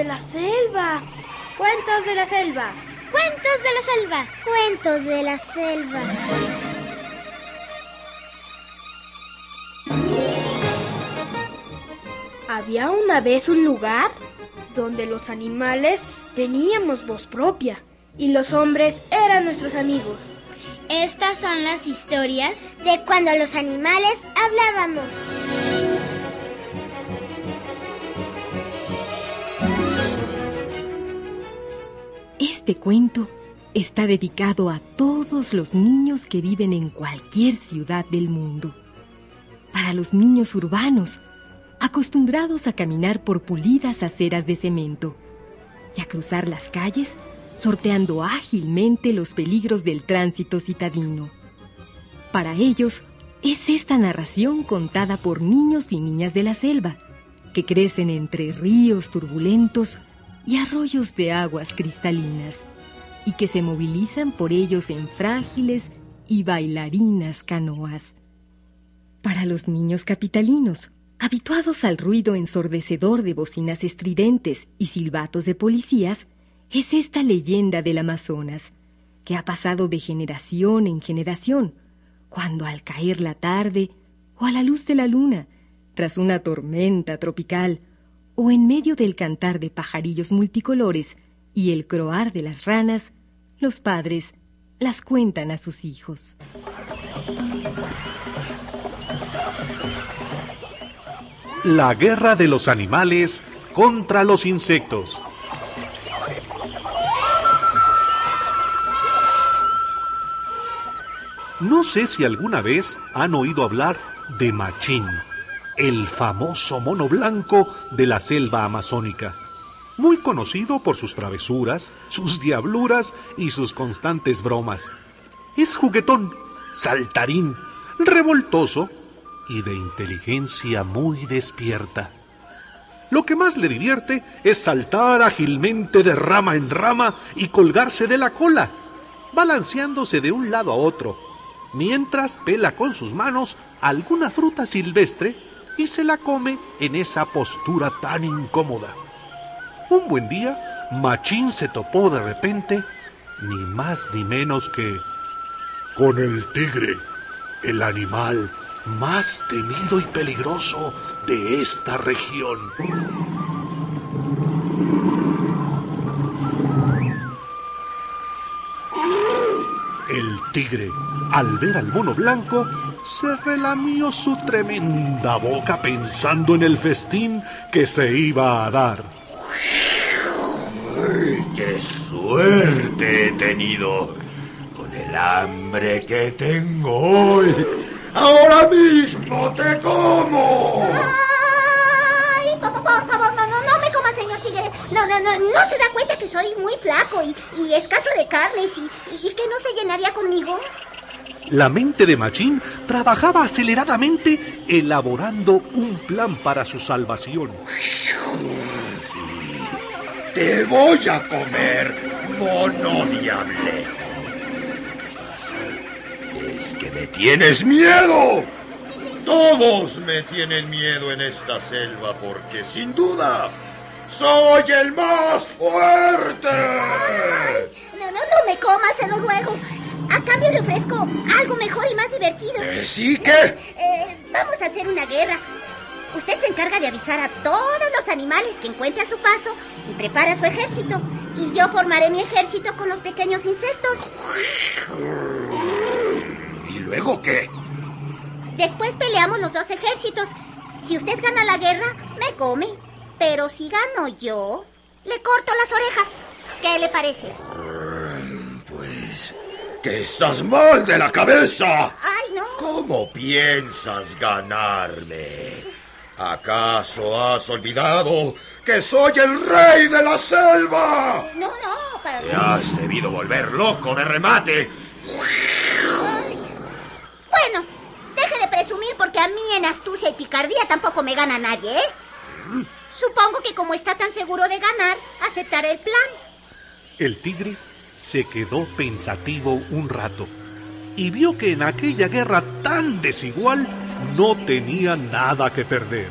de la selva. Cuentos de la selva. Cuentos de la selva. Cuentos de la selva. Había una vez un lugar donde los animales teníamos voz propia y los hombres eran nuestros amigos. Estas son las historias de cuando los animales hablábamos. Este cuento está dedicado a todos los niños que viven en cualquier ciudad del mundo. Para los niños urbanos, acostumbrados a caminar por pulidas aceras de cemento y a cruzar las calles sorteando ágilmente los peligros del tránsito citadino. Para ellos, es esta narración contada por niños y niñas de la selva, que crecen entre ríos turbulentos y arroyos de aguas cristalinas, y que se movilizan por ellos en frágiles y bailarinas canoas. Para los niños capitalinos, habituados al ruido ensordecedor de bocinas estridentes y silbatos de policías, es esta leyenda del Amazonas, que ha pasado de generación en generación, cuando al caer la tarde o a la luz de la luna, tras una tormenta tropical, o en medio del cantar de pajarillos multicolores y el croar de las ranas, los padres las cuentan a sus hijos. La guerra de los animales contra los insectos. No sé si alguna vez han oído hablar de Machín, el famoso mono blanco de la selva amazónica, muy conocido por sus travesuras, sus diabluras y sus constantes bromas. Es juguetón, saltarín, revoltoso y de inteligencia muy despierta. Lo que más le divierte es saltar ágilmente de rama en rama y colgarse de la cola, balanceándose de un lado a otro mientras pela con sus manos alguna fruta silvestre y se la come en esa postura tan incómoda. Un buen día, Machín se topó de repente, ni más ni menos que con el tigre, el animal más temido y peligroso de esta región. Tigre al ver al mono blanco, se relamió su tremenda boca pensando en el festín que se iba a dar. ¡Qué suerte he tenido! Con el hambre que tengo hoy. ¡Ahora mismo te como! ¡Ay! Por favor, no, no, no me coma, señor tigre. No, no, no, no se da cuenta soy muy flaco y, y escaso de carnes y, y que no se llenaría conmigo. La mente de Machín trabajaba aceleradamente elaborando un plan para su salvación. te voy a comer, mono diable. Es que me tienes miedo. Todos me tienen miedo en esta selva porque sin duda soy el más fuerte. no, no, no me comas, se lo ruego. A cambio le ofrezco algo mejor y más divertido. ¿Eh, ¿Sí qué? Eh, vamos a hacer una guerra. Usted se encarga de avisar a todos los animales que encuentre a su paso y prepara su ejército. Y yo formaré mi ejército con los pequeños insectos. ¿Y luego qué? Después peleamos los dos ejércitos. Si usted gana la guerra, me come. Pero si gano yo, le corto las orejas. ¿Qué le parece? que estás mal de la cabeza. ¡Ay, no! ¿Cómo piensas ganarme? ¿Acaso has olvidado que soy el rey de la selva? No, no, para... Te has debido volver loco de remate. Bueno, deje de presumir porque a mí en astucia y picardía tampoco me gana nadie, ¿eh? Supongo que como está tan seguro de ganar, aceptaré el plan. El tigre se quedó pensativo un rato y vio que en aquella guerra tan desigual no tenía nada que perder.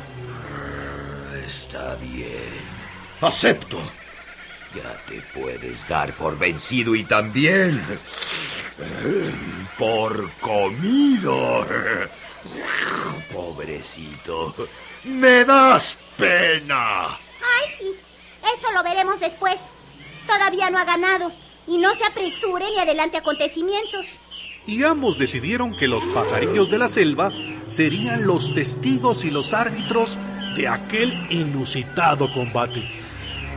Está bien. Acepto. Ya te puedes dar por vencido y también por comido. Pobrecito, me das pena. Ay, sí, eso lo veremos después. Todavía no ha ganado y no se apresure ni adelante acontecimientos. Y ambos decidieron que los pajarillos de la selva serían los testigos y los árbitros de aquel inusitado combate.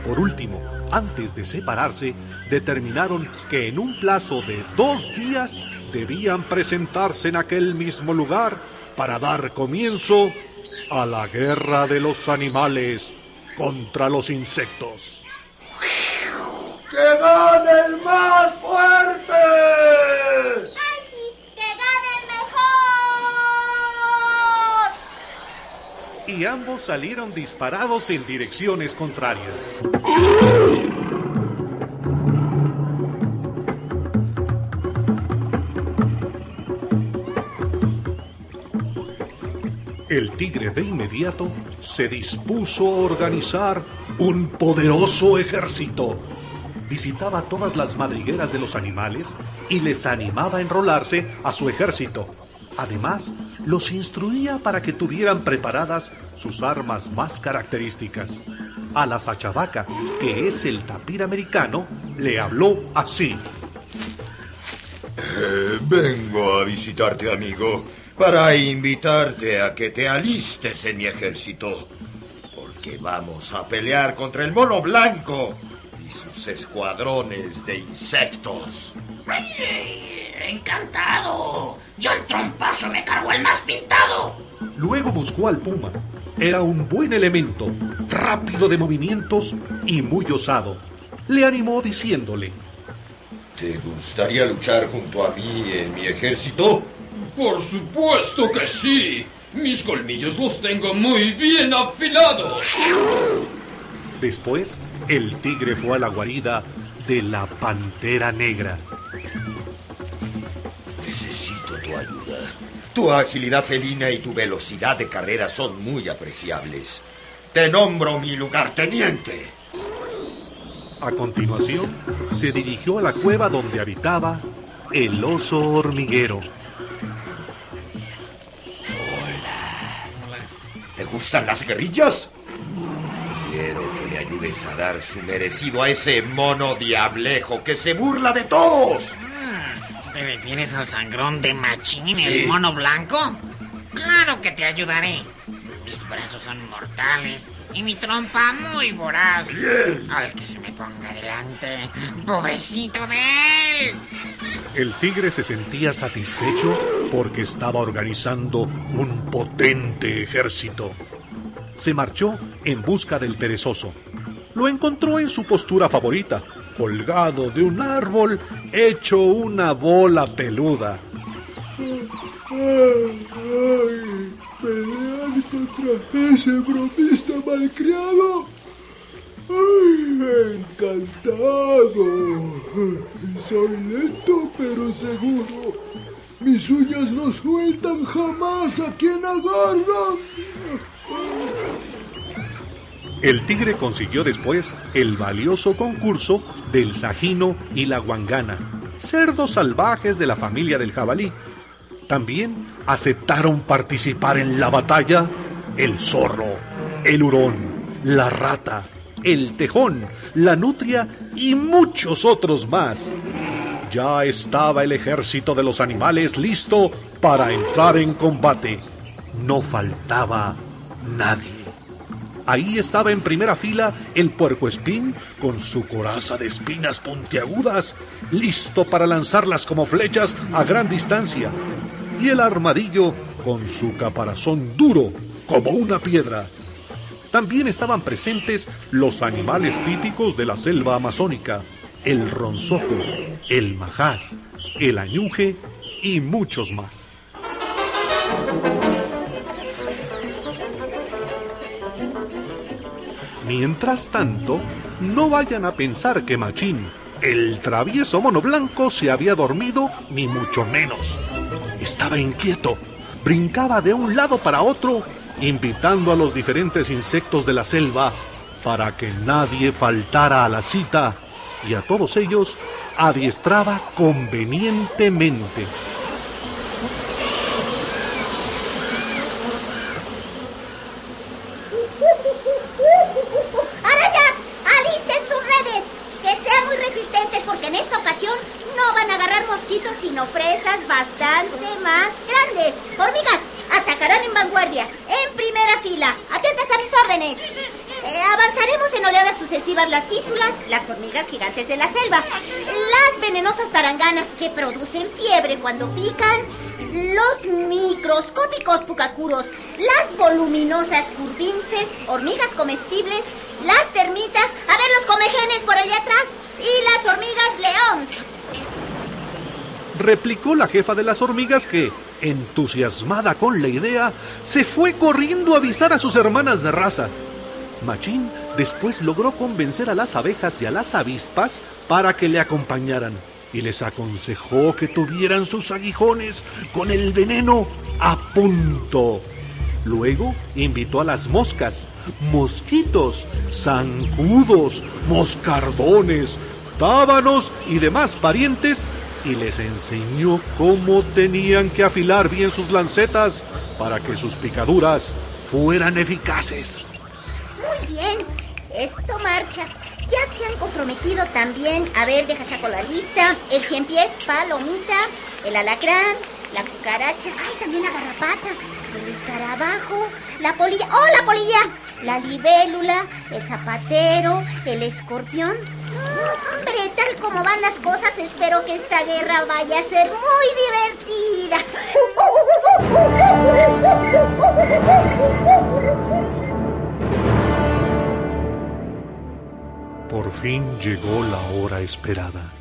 Por último, antes de separarse, determinaron que en un plazo de dos días debían presentarse en aquel mismo lugar para dar comienzo a la guerra de los animales contra los insectos. ¡Que gane el más fuerte! ¡Ay, sí! ¡Que gane el mejor! Y ambos salieron disparados en direcciones contrarias. El tigre de inmediato se dispuso a organizar un poderoso ejército. Visitaba todas las madrigueras de los animales y les animaba a enrolarse a su ejército. Además, los instruía para que tuvieran preparadas sus armas más características. A la Sachabaca, que es el tapir americano, le habló así. Eh, vengo a visitarte, amigo, para invitarte a que te alistes en mi ejército. Porque vamos a pelear contra el mono blanco y sus escuadrones de insectos. Encantado. Yo el trompazo me cargo el más pintado. Luego buscó al puma. Era un buen elemento, rápido de movimientos y muy osado. Le animó diciéndole, ¿Te gustaría luchar junto a mí en mi ejército? Por supuesto que sí. Mis colmillos los tengo muy bien afilados. Después, el tigre fue a la guarida de la pantera negra. Necesito tu ayuda. Tu agilidad felina y tu velocidad de carrera son muy apreciables. Te nombro mi lugarteniente. A continuación, se dirigió a la cueva donde habitaba el oso hormiguero. ¿Te gustan las guerrillas? Quiero que me ayudes a dar su merecido a ese mono diablejo que se burla de todos. ¿Te refieres al sangrón de Machín, Sí. el mono blanco? Claro que te ayudaré. Mis brazos son mortales y mi trompa muy voraz. Bien. Al que se me ponga delante, pobrecito de él. El tigre se sentía satisfecho porque estaba organizando un potente ejército. Se marchó en busca del perezoso. Lo encontró en su postura favorita, colgado de un árbol hecho una bola peluda. pelear contra ese bromista malcriado. ¡Ay, encantado! Soy lento pero seguro. Mis uñas no sueltan jamás a quien agarran. El tigre consiguió después el valioso concurso del sajino y la guangana, cerdos salvajes de la familia del jabalí. También aceptaron participar en la batalla el zorro, el hurón, la rata, el tejón, la nutria y muchos otros más. Ya estaba el ejército de los animales listo para entrar en combate. No faltaba nadie. Ahí estaba en primera fila el puercoespín con su coraza de espinas puntiagudas, listo para lanzarlas como flechas a gran distancia. Y el armadillo con su caparazón duro como una piedra. También estaban presentes los animales típicos de la selva amazónica, el ronzoco, el majás, el añuje y muchos más. Mientras tanto, no vayan a pensar que Machín, el travieso mono blanco, se había dormido, ni mucho menos. Estaba inquieto, brincaba de un lado para otro, invitando a los diferentes insectos de la selva para que nadie faltara a la cita y a todos ellos adiestraba convenientemente. ¡Arañas! ¡Alisten sus redes! Que sean muy resistentes porque en esta ocasión no van a agarrar mosquitos sino presas bastante más grandes. Hormigas, atacarán en vanguardia, en primera fila. Atentas a mis órdenes. Eh, avanzaremos en oleadas sucesivas las ísulas, las hormigas gigantes de la selva, las venenosas taranganas que producen fiebre cuando pican, los microscópicos pucacuros, las voluminosas curvinces, hormigas comestibles, las termitas, a ver los comejenes por allá atrás, y las hormigas león. Replicó la jefa de las hormigas que, entusiasmada con la idea, se fue corriendo a avisar a sus hermanas de raza. Machín después logró convencer a las abejas y a las avispas para que le acompañaran y les aconsejó que tuvieran sus aguijones con el veneno a punto. Luego invitó a las moscas, mosquitos, zancudos, moscardones, tábanos y demás parientes y les enseñó cómo tenían que afilar bien sus lancetas para que sus picaduras fueran eficaces. Muy bien, esto marcha. Ya se han comprometido también, a ver, deja saco la lista, el cien pies, palomita, el alacrán, la cucaracha, ay, también la garrapata, el escarabajo, la polilla, ¡oh, la polilla! La libélula, el zapatero, el escorpión. Mm, Hombre, tal como van las cosas, espero que esta guerra vaya a ser muy divertida. Por fin llegó la hora esperada.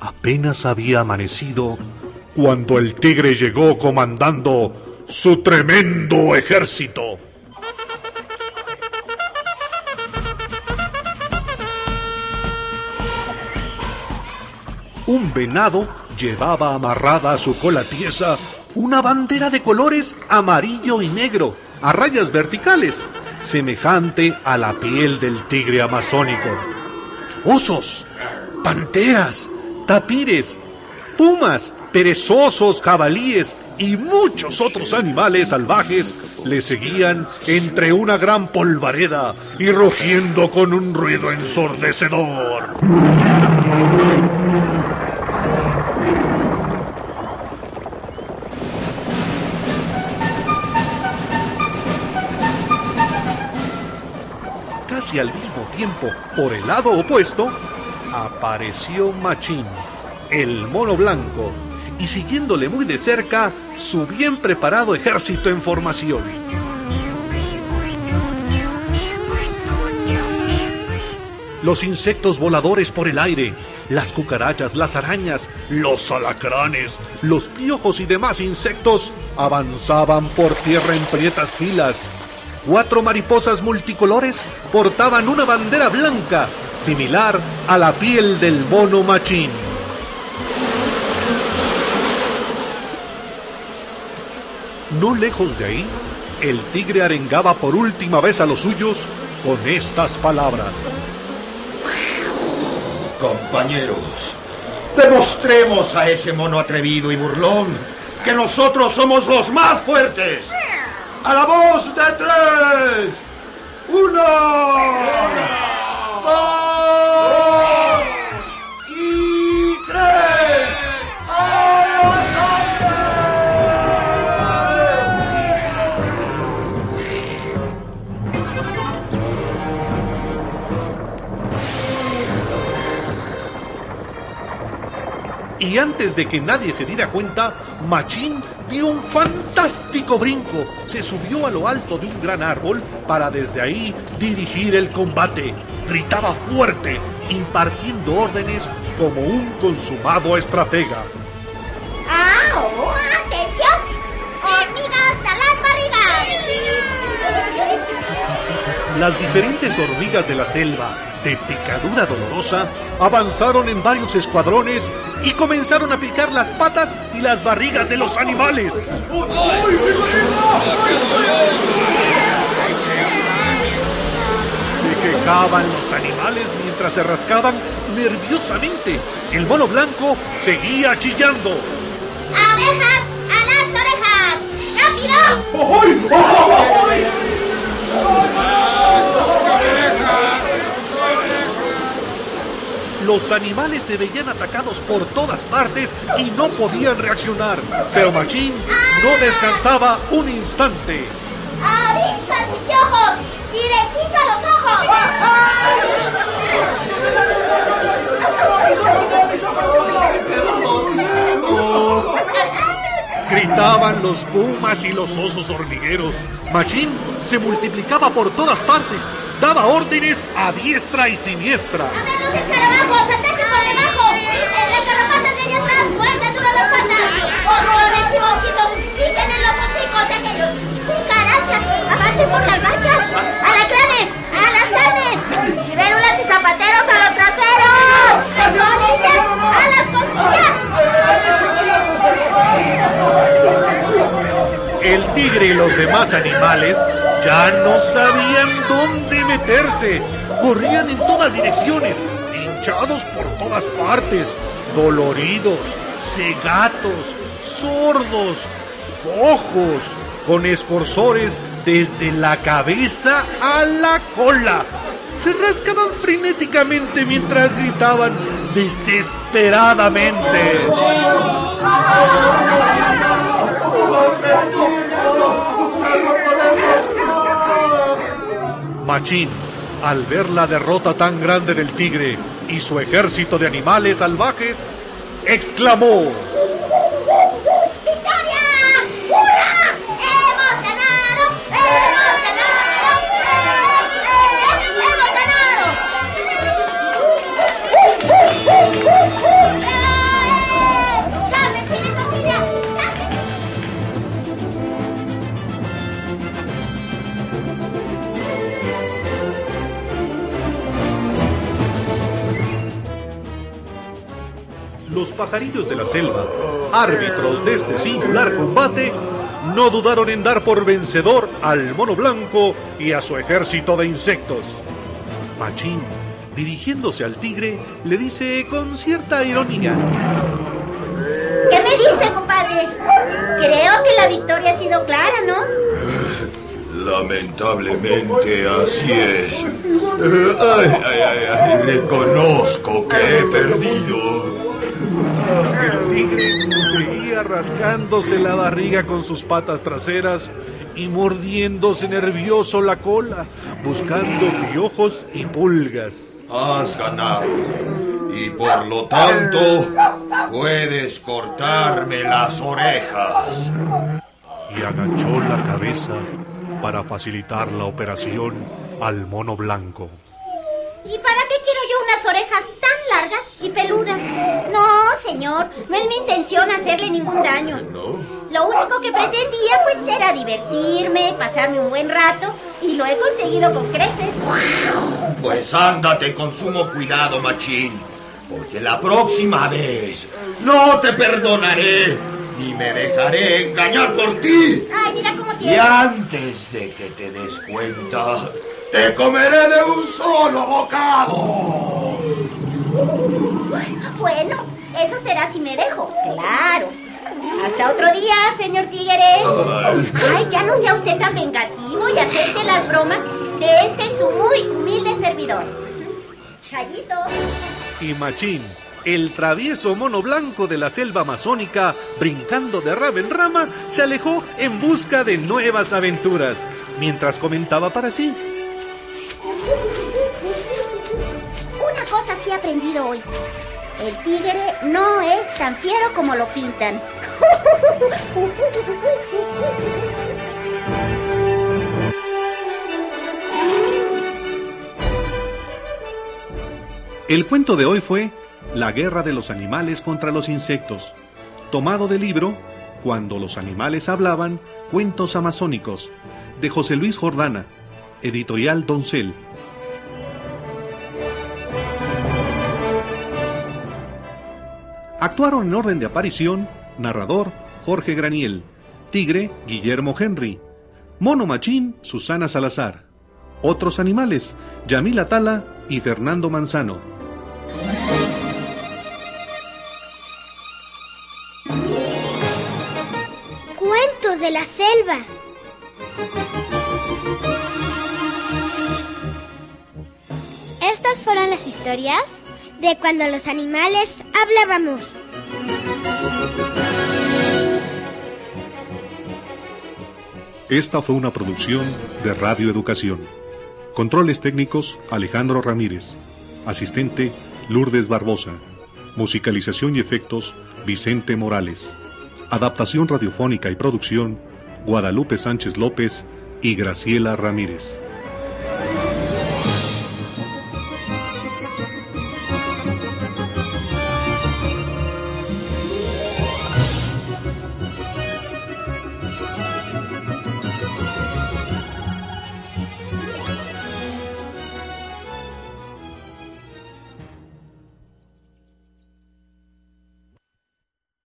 Apenas había amanecido cuando el tigre llegó comandando su tremendo ejército. Un venado llevaba amarrada a su cola tiesa una bandera de colores amarillo y negro, a rayas verticales, semejante a la piel del tigre amazónico. Osos, panteras, tapires, pumas, perezosos, jabalíes y muchos otros animales salvajes le seguían entre una gran polvareda y rugiendo con un ruido ensordecedor. Casi al mismo tiempo, por el lado opuesto, apareció Machín, el mono blanco, y siguiéndole muy de cerca su bien preparado ejército en formación. Los insectos voladores por el aire, las cucarachas, las arañas, los alacranes, los piojos y demás insectos avanzaban por tierra en prietas filas. Cuatro mariposas multicolores portaban una bandera blanca, similar a la piel del mono machín. No lejos de ahí, el tigre arengaba por última vez a los suyos con estas palabras. Compañeros, demostremos a ese mono atrevido y burlón que nosotros somos los más fuertes. A la voz de tres. Uno. Dos. Y antes de que nadie se diera cuenta, Machín dio un fantástico brinco. Se subió a lo alto de un gran árbol para desde ahí dirigir el combate. Gritaba fuerte, impartiendo órdenes como un consumado estratega. Las diferentes hormigas de la selva, de picadura dolorosa, avanzaron en varios escuadrones y comenzaron a picar las patas y las barrigas de los animales. Se quejaban los animales mientras se rascaban nerviosamente. El mono blanco seguía chillando. ¡Abejas Los animales se veían atacados por todas partes y no podían reaccionar. Pero Machín no descansaba un instante. ¡Avispas y piojos! ¡Directito a los ojos! Gritaban los pumas y los osos hormigueros. Machín se multiplicaba por todas partes. Daba órdenes a diestra y siniestra. ¡A ver los escarabajos! Tigre y los demás animales ya no sabían dónde meterse. Corrían en todas direcciones, hinchados por todas partes, doloridos, cegatos, sordos, cojos, con escorzores desde la cabeza a la cola. Se rascaban frenéticamente mientras gritaban desesperadamente. Machín, al ver la derrota tan grande del tigre y su ejército de animales salvajes, exclamó, Los pajarillos de la selva, árbitros de este singular combate, no dudaron en dar por vencedor al mono blanco y a su ejército de insectos. Machín, dirigiéndose al tigre, le dice con cierta ironía. ¿Qué me dice, compadre? Creo que la victoria ha sido clara, ¿no? Lamentablemente así es. Eh, Ay, ay, ay, ay, reconozco que he perdido. El tigre seguía rascándose la barriga con sus patas traseras y mordiéndose nervioso la cola, buscando piojos y pulgas. Has ganado. Y por lo tanto, puedes cortarme las orejas. Y agachó la cabeza para facilitar la operación al mono blanco. ¿Y para qué quiero yo unas orejas tan largas y peludas? No, señor, no es mi intención hacerle ningún daño. Lo único que pretendía pues era divertirme, pasarme un buen rato y lo he conseguido con creces. Pues ándate con sumo cuidado, machín. Porque la próxima vez no te perdonaré ni me dejaré engañar por ti. Ay, mira cómo Y antes de que te des cuenta, te comeré de un solo bocado. Bueno, eso será si me dejo, claro. Hasta otro día, señor Tigre. Ay, ya no sea usted tan vengativo y acepte las bromas de este su muy humilde servidor. Chayito. Y Machín, el travieso mono blanco de la selva amazónica, brincando de rama en rama, se alejó en busca de nuevas aventuras, mientras comentaba para sí. He aprendido hoy. El tigre no es tan fiero como lo pintan. El cuento de hoy fue La guerra de los animales contra los insectos, tomado del libro Cuando los animales hablaban, cuentos amazónicos, de José Luis Jordana, editorial Doncel. Actuaron en orden de aparición narrador Jorge Graniel, Tigre Guillermo Henry, Mono Machín Susana Salazar, Otros animales, Yamila Tala y Fernando Manzano. Cuentos de la selva. Estas fueron las historias de cuando los animales hablábamos. Esta fue una producción de Radio Educación. Controles técnicos Alejandro Ramírez. Asistente Lourdes Barbosa. Musicalización y efectos Vicente Morales. Adaptación radiofónica y producción Guadalupe Sánchez López y Graciela Ramírez.